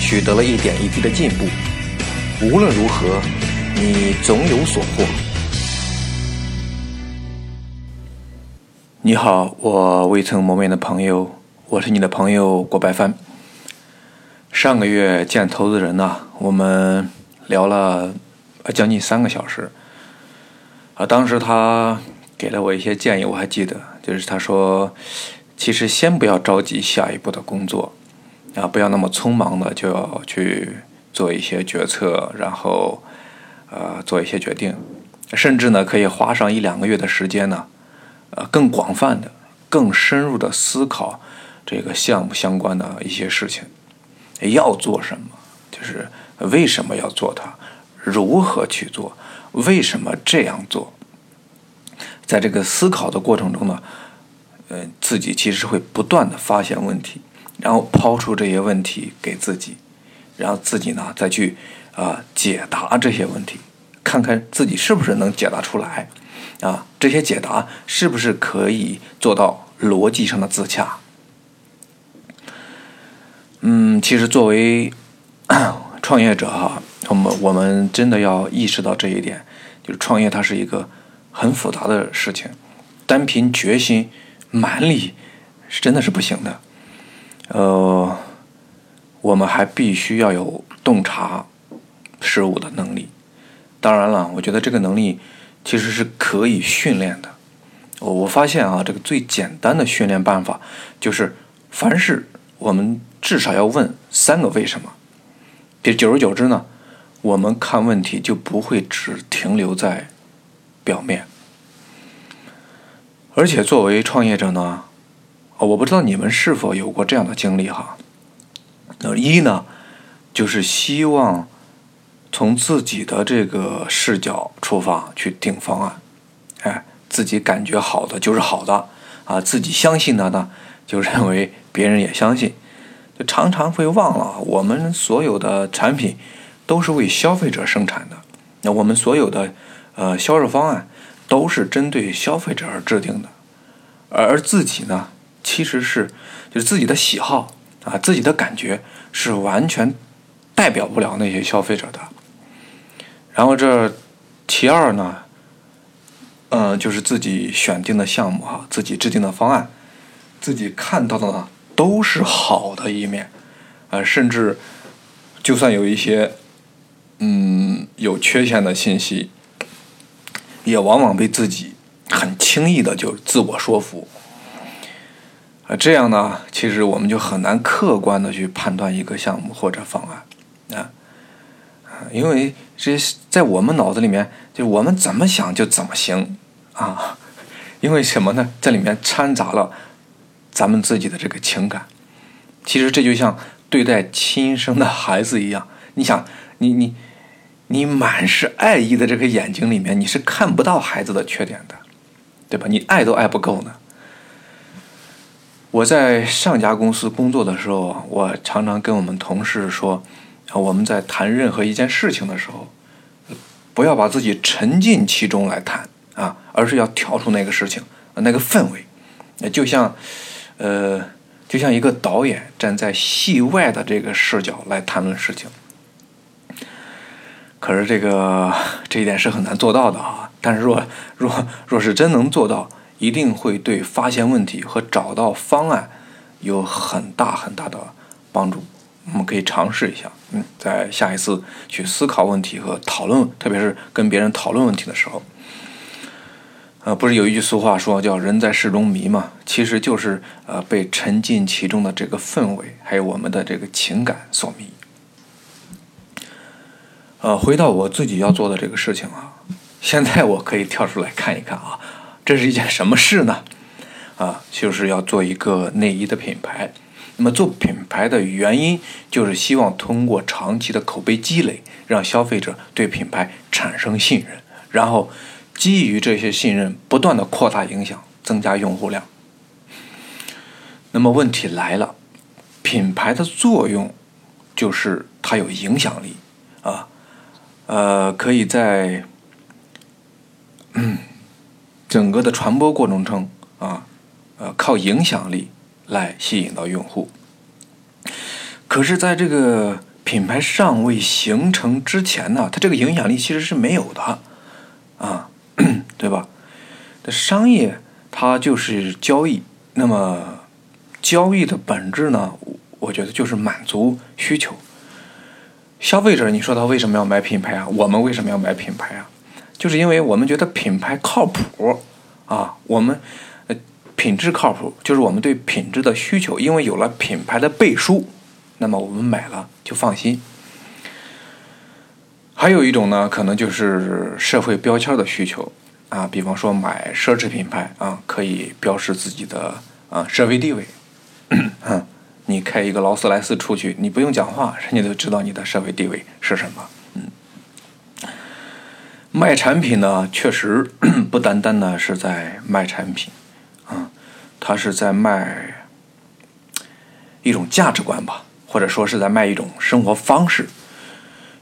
取得了一点一滴的进步，无论如何，你总有所获。你好，我未曾谋面的朋友，我是你的朋友郭白帆。上个月见投资人呢，我们聊了将近三个小时。啊，当时他给了我一些建议，我还记得，就是他说，其实先不要着急下一步的工作。啊，不要那么匆忙的就要去做一些决策，然后呃做一些决定，甚至呢可以花上一两个月的时间呢，呃更广泛的、更深入的思考这个项目相关的一些事情，要做什么，就是为什么要做它，如何去做，为什么这样做，在这个思考的过程中呢，呃自己其实会不断的发现问题。然后抛出这些问题给自己，然后自己呢再去啊解答这些问题，看看自己是不是能解答出来，啊这些解答是不是可以做到逻辑上的自洽？嗯，其实作为 创业者哈，我们我们真的要意识到这一点，就是创业它是一个很复杂的事情，单凭决心蛮力是真的是不行的。呃，我们还必须要有洞察事物的能力。当然了，我觉得这个能力其实是可以训练的。我我发现啊，这个最简单的训练办法就是，凡事我们至少要问三个为什么。这久而久之呢，我们看问题就不会只停留在表面。而且作为创业者呢。我不知道你们是否有过这样的经历哈？那一呢，就是希望从自己的这个视角出发去定方案，哎，自己感觉好的就是好的啊，自己相信的呢，就认为别人也相信，就常常会忘了我们所有的产品都是为消费者生产的，那我们所有的呃销售方案都是针对消费者而制定的，而自己呢？其实是，就是自己的喜好啊，自己的感觉是完全代表不了那些消费者的。然后这其二呢，嗯，就是自己选定的项目哈，自己制定的方案，自己看到的呢都是好的一面，啊，甚至就算有一些嗯有缺陷的信息，也往往被自己很轻易的就自我说服。啊，这样呢，其实我们就很难客观的去判断一个项目或者方案，啊，因为这在我们脑子里面，就我们怎么想就怎么行啊，因为什么呢？这里面掺杂了咱们自己的这个情感。其实这就像对待亲生的孩子一样，你想，你你你满是爱意的这个眼睛里面，你是看不到孩子的缺点的，对吧？你爱都爱不够呢。我在上家公司工作的时候，我常常跟我们同事说，我们在谈任何一件事情的时候，不要把自己沉浸其中来谈啊，而是要跳出那个事情那个氛围，就像，呃，就像一个导演站在戏外的这个视角来谈论事情。可是这个这一点是很难做到的啊，但是若若若是真能做到。一定会对发现问题和找到方案有很大很大的帮助。我们可以尝试一下，嗯，在下一次去思考问题和讨论，特别是跟别人讨论问题的时候，呃，不是有一句俗话说叫“人在事中迷”嘛？其实就是呃被沉浸其中的这个氛围，还有我们的这个情感所迷。呃，回到我自己要做的这个事情啊，现在我可以跳出来看一看啊。这是一件什么事呢？啊，就是要做一个内衣的品牌，那么做品牌的原因，就是希望通过长期的口碑积累，让消费者对品牌产生信任，然后基于这些信任，不断的扩大影响，增加用户量。那么问题来了，品牌的作用就是它有影响力啊，呃，可以在整个的传播过程中啊，呃，靠影响力。来吸引到用户，可是，在这个品牌尚未形成之前呢，它这个影响力其实是没有的，啊，对吧？的商业它就是交易，那么交易的本质呢，我觉得就是满足需求。消费者，你说他为什么要买品牌啊？我们为什么要买品牌啊？就是因为我们觉得品牌靠谱啊，我们。品质靠谱，就是我们对品质的需求，因为有了品牌的背书，那么我们买了就放心。还有一种呢，可能就是社会标签的需求啊，比方说买奢侈品牌啊，可以标示自己的啊社会地位。你开一个劳斯莱斯出去，你不用讲话，人家都知道你的社会地位是什么。卖产品呢，确实 不单单呢是在卖产品。啊他是在卖一种价值观吧，或者说是在卖一种生活方式。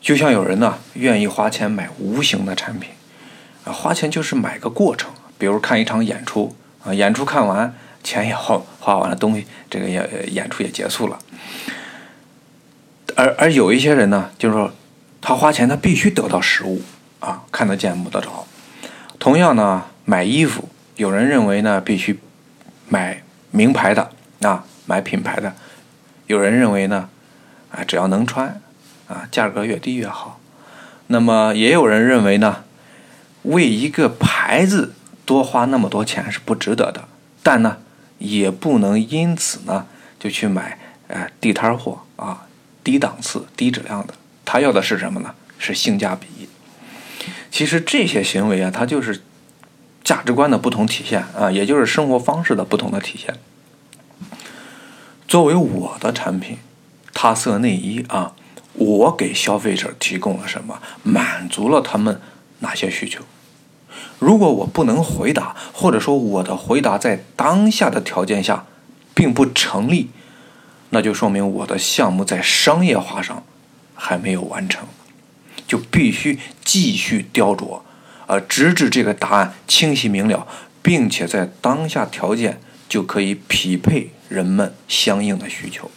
就像有人呢愿意花钱买无形的产品，啊，花钱就是买个过程。比如看一场演出，啊，演出看完，钱也花花完了，东西这个演演出也结束了。而而有一些人呢，就是说他花钱，他必须得到实物，啊，看得见摸得着。同样呢，买衣服，有人认为呢必须。买名牌的啊，买品牌的，有人认为呢，啊，只要能穿，啊，价格越低越好。那么也有人认为呢，为一个牌子多花那么多钱是不值得的。但呢，也不能因此呢就去买呃地摊货啊，低档次、低质量的。他要的是什么呢？是性价比。其实这些行为啊，它就是。价值观的不同体现啊，也就是生活方式的不同的体现。作为我的产品，他色内衣啊，我给消费者提供了什么？满足了他们哪些需求？如果我不能回答，或者说我的回答在当下的条件下并不成立，那就说明我的项目在商业化上还没有完成，就必须继续雕琢。呃，直至这个答案清晰明了，并且在当下条件就可以匹配人们相应的需求。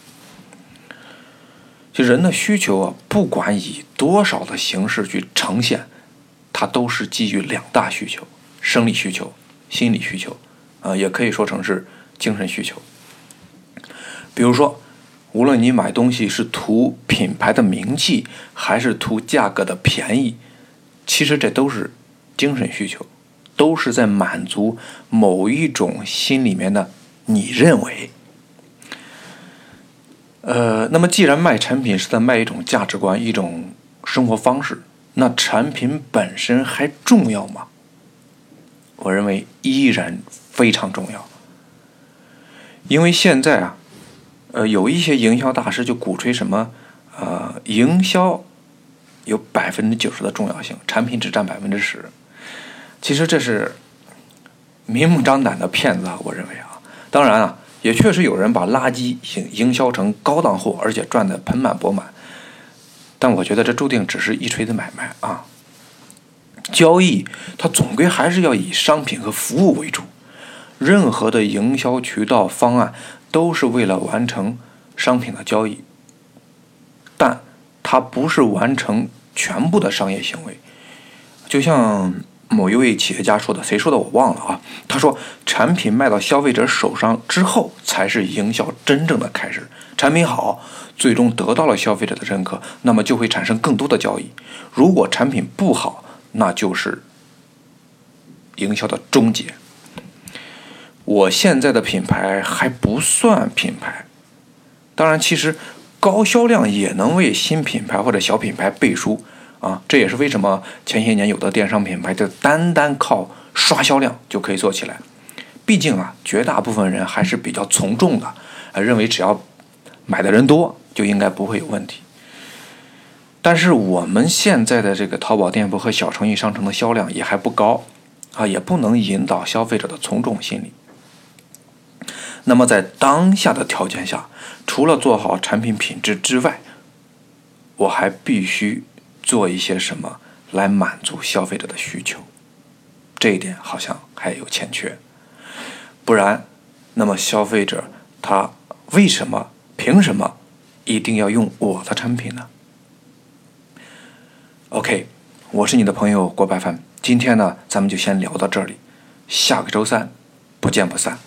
就人的需求啊，不管以多少的形式去呈现，它都是基于两大需求：生理需求、心理需求。啊，也可以说成是精神需求。比如说，无论你买东西是图品牌的名气，还是图价格的便宜，其实这都是。精神需求都是在满足某一种心里面的你认为，呃，那么既然卖产品是在卖一种价值观、一种生活方式，那产品本身还重要吗？我认为依然非常重要，因为现在啊，呃，有一些营销大师就鼓吹什么，呃，营销有百分之九十的重要性，产品只占百分之十。其实这是明目张胆的骗子啊！我认为啊，当然啊，也确实有人把垃圾营营销成高档货，而且赚得盆满钵满。但我觉得这注定只是一锤子买卖啊！交易它总归还是要以商品和服务为主，任何的营销渠道方案都是为了完成商品的交易，但它不是完成全部的商业行为，就像。某一位企业家说的，谁说的我忘了啊？他说，产品卖到消费者手上之后，才是营销真正的开始。产品好，最终得到了消费者的认可，那么就会产生更多的交易。如果产品不好，那就是营销的终结。我现在的品牌还不算品牌，当然，其实高销量也能为新品牌或者小品牌背书。啊，这也是为什么前些年有的电商品牌就单单靠刷销量就可以做起来。毕竟啊，绝大部分人还是比较从众的，认为只要买的人多，就应该不会有问题。但是我们现在的这个淘宝店铺和小程序商城的销量也还不高啊，也不能引导消费者的从众心理。那么在当下的条件下，除了做好产品品质之外，我还必须做一些什么来满足消费者的需求？这一点好像还有欠缺。不然，那么消费者他为什么、凭什么一定要用我的产品呢？OK，我是你的朋友郭白帆，今天呢，咱们就先聊到这里，下个周三不见不散。